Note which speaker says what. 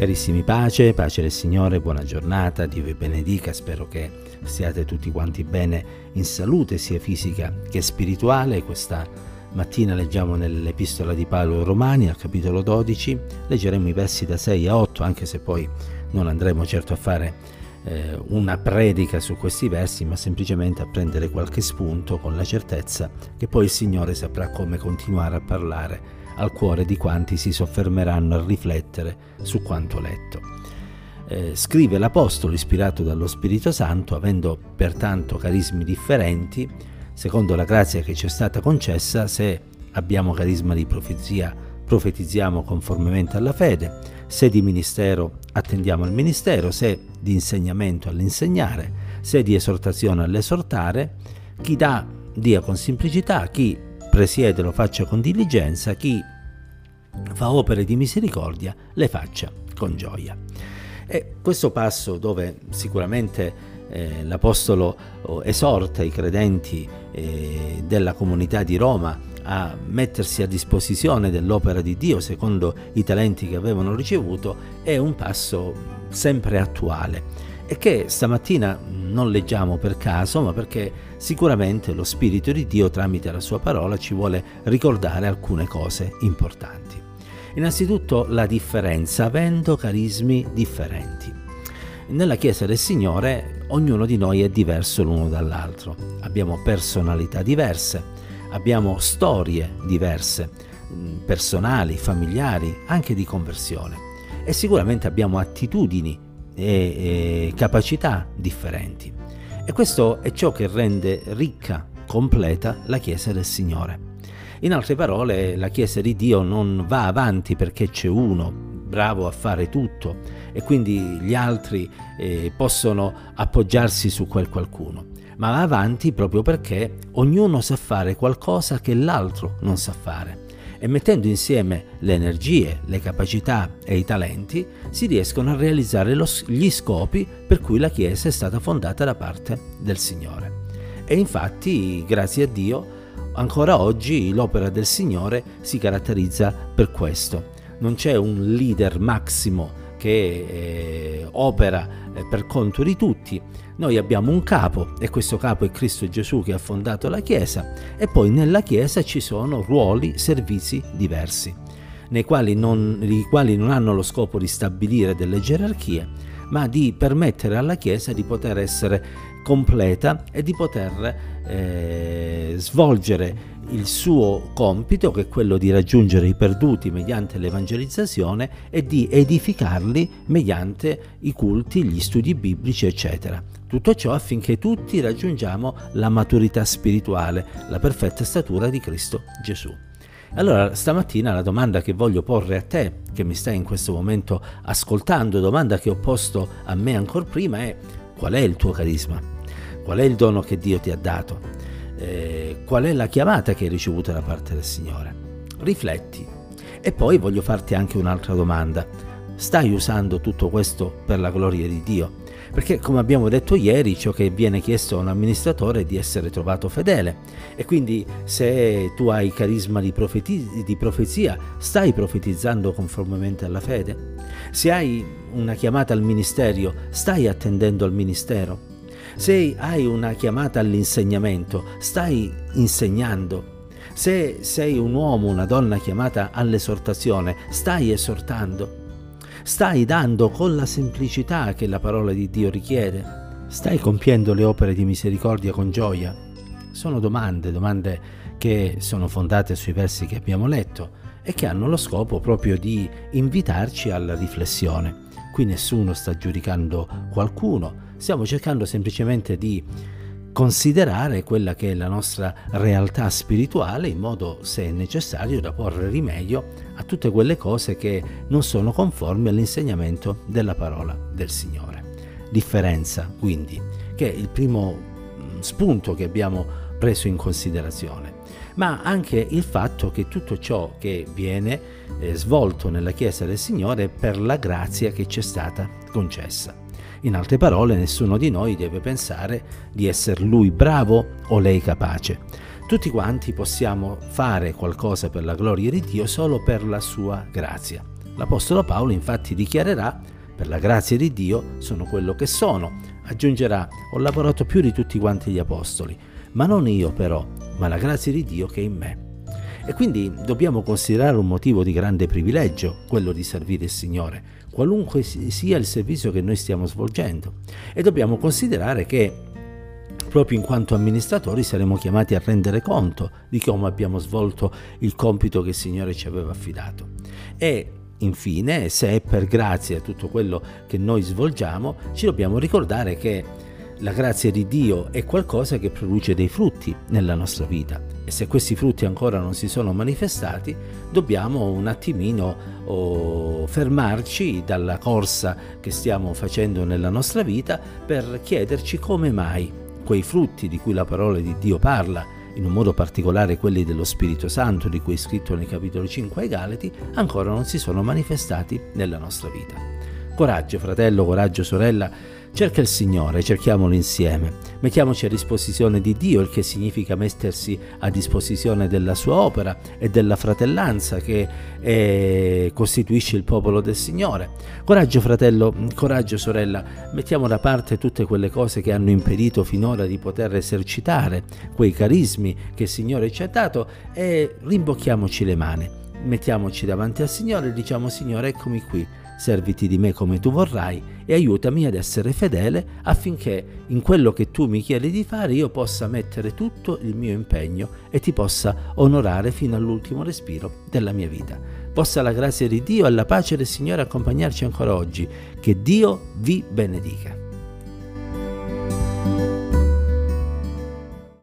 Speaker 1: Carissimi pace, pace del Signore, buona giornata, Dio vi benedica, spero che siate tutti quanti bene in salute sia fisica che spirituale. Questa mattina leggiamo nell'epistola di Paolo Romani al capitolo 12, leggeremo i versi da 6 a 8, anche se poi non andremo certo a fare eh, una predica su questi versi, ma semplicemente a prendere qualche spunto con la certezza che poi il Signore saprà come continuare a parlare al cuore di quanti si soffermeranno a riflettere su quanto letto. Eh, scrive l'Apostolo ispirato dallo Spirito Santo, avendo pertanto carismi differenti, secondo la grazia che ci è stata concessa, se abbiamo carisma di profezia, profetizziamo conformemente alla fede, se di ministero attendiamo al ministero, se di insegnamento all'insegnare, se di esortazione all'esortare, chi dà dia con semplicità, chi presiede lo faccia con diligenza, chi fa opere di misericordia le faccia con gioia. E questo passo dove sicuramente eh, l'Apostolo oh, esorta i credenti eh, della comunità di Roma a mettersi a disposizione dell'opera di Dio secondo i talenti che avevano ricevuto, è un passo sempre attuale e che stamattina non leggiamo per caso, ma perché sicuramente lo Spirito di Dio tramite la sua parola ci vuole ricordare alcune cose importanti. Innanzitutto la differenza, avendo carismi differenti. Nella Chiesa del Signore ognuno di noi è diverso l'uno dall'altro, abbiamo personalità diverse, abbiamo storie diverse, personali, familiari, anche di conversione e sicuramente abbiamo attitudini e, e capacità differenti. E questo è ciò che rende ricca, completa la Chiesa del Signore. In altre parole, la Chiesa di Dio non va avanti perché c'è uno bravo a fare tutto e quindi gli altri eh, possono appoggiarsi su quel qualcuno, ma va avanti proprio perché ognuno sa fare qualcosa che l'altro non sa fare e mettendo insieme le energie, le capacità e i talenti si riescono a realizzare lo, gli scopi per cui la Chiesa è stata fondata da parte del Signore. E infatti, grazie a Dio, ancora oggi l'opera del Signore si caratterizza per questo. Non c'è un leader massimo che eh, opera eh, per conto di tutti. Noi abbiamo un capo e questo capo è Cristo Gesù che ha fondato la Chiesa e poi nella Chiesa ci sono ruoli, servizi diversi, nei quali non, i quali non hanno lo scopo di stabilire delle gerarchie, ma di permettere alla Chiesa di poter essere completa e di poter eh, svolgere il suo compito, che è quello di raggiungere i perduti mediante l'evangelizzazione e di edificarli mediante i culti, gli studi biblici, eccetera. Tutto ciò affinché tutti raggiungiamo la maturità spirituale, la perfetta statura di Cristo Gesù. Allora, stamattina la domanda che voglio porre a te, che mi stai in questo momento ascoltando, domanda che ho posto a me ancora prima è qual è il tuo carisma? Qual è il dono che Dio ti ha dato? eh, qual è la chiamata che hai ricevuto da parte del Signore. Rifletti. E poi voglio farti anche un'altra domanda. Stai usando tutto questo per la gloria di Dio? Perché come abbiamo detto ieri, ciò che viene chiesto a un amministratore è di essere trovato fedele. E quindi se tu hai carisma di, profeti- di profezia, stai profetizzando conformemente alla fede? Se hai una chiamata al ministero, stai attendendo al ministero? Se hai una chiamata all'insegnamento, stai insegnando. Se sei un uomo, una donna chiamata all'esortazione, stai esortando. Stai dando con la semplicità che la parola di Dio richiede. Stai compiendo le opere di misericordia con gioia. Sono domande, domande che sono fondate sui versi che abbiamo letto e che hanno lo scopo proprio di invitarci alla riflessione. Qui nessuno sta giudicando qualcuno, stiamo cercando semplicemente di considerare quella che è la nostra realtà spirituale in modo, se necessario, da porre rimedio a tutte quelle cose che non sono conformi all'insegnamento della parola del Signore. Differenza, quindi, che è il primo mm, spunto che abbiamo preso in considerazione, ma anche il fatto che tutto ciò che viene eh, svolto nella Chiesa del Signore è per la grazia che ci è stata concessa. In altre parole, nessuno di noi deve pensare di essere lui bravo o lei capace. Tutti quanti possiamo fare qualcosa per la gloria di Dio solo per la sua grazia. L'Apostolo Paolo infatti dichiarerà, per la grazia di Dio sono quello che sono. Aggiungerà, ho lavorato più di tutti quanti gli Apostoli, ma non io però, ma la grazia di Dio che è in me. E quindi dobbiamo considerare un motivo di grande privilegio quello di servire il Signore, qualunque sia il servizio che noi stiamo svolgendo. E dobbiamo considerare che proprio in quanto amministratori saremo chiamati a rendere conto di come abbiamo svolto il compito che il Signore ci aveva affidato. E infine, se è per grazia tutto quello che noi svolgiamo, ci dobbiamo ricordare che la grazia di Dio è qualcosa che produce dei frutti nella nostra vita e se questi frutti ancora non si sono manifestati dobbiamo un attimino oh, fermarci dalla corsa che stiamo facendo nella nostra vita per chiederci come mai quei frutti di cui la parola di Dio parla in un modo particolare quelli dello Spirito Santo di cui è scritto nel capitolo 5 ai Galati, ancora non si sono manifestati nella nostra vita. Coraggio fratello, coraggio sorella, Cerca il Signore, cerchiamolo insieme. Mettiamoci a disposizione di Dio, il che significa mettersi a disposizione della sua opera e della fratellanza che è, costituisce il popolo del Signore. Coraggio fratello, coraggio sorella, mettiamo da parte tutte quelle cose che hanno impedito finora di poter esercitare quei carismi che il Signore ci ha dato e rimbocchiamoci le mani. Mettiamoci davanti al Signore e diciamo Signore eccomi qui serviti di me come tu vorrai e aiutami ad essere fedele affinché in quello che tu mi chiedi di fare io possa mettere tutto il mio impegno e ti possa onorare fino all'ultimo respiro della mia vita. Possa la grazia di Dio e la pace del Signore accompagnarci ancora oggi. Che Dio vi benedica.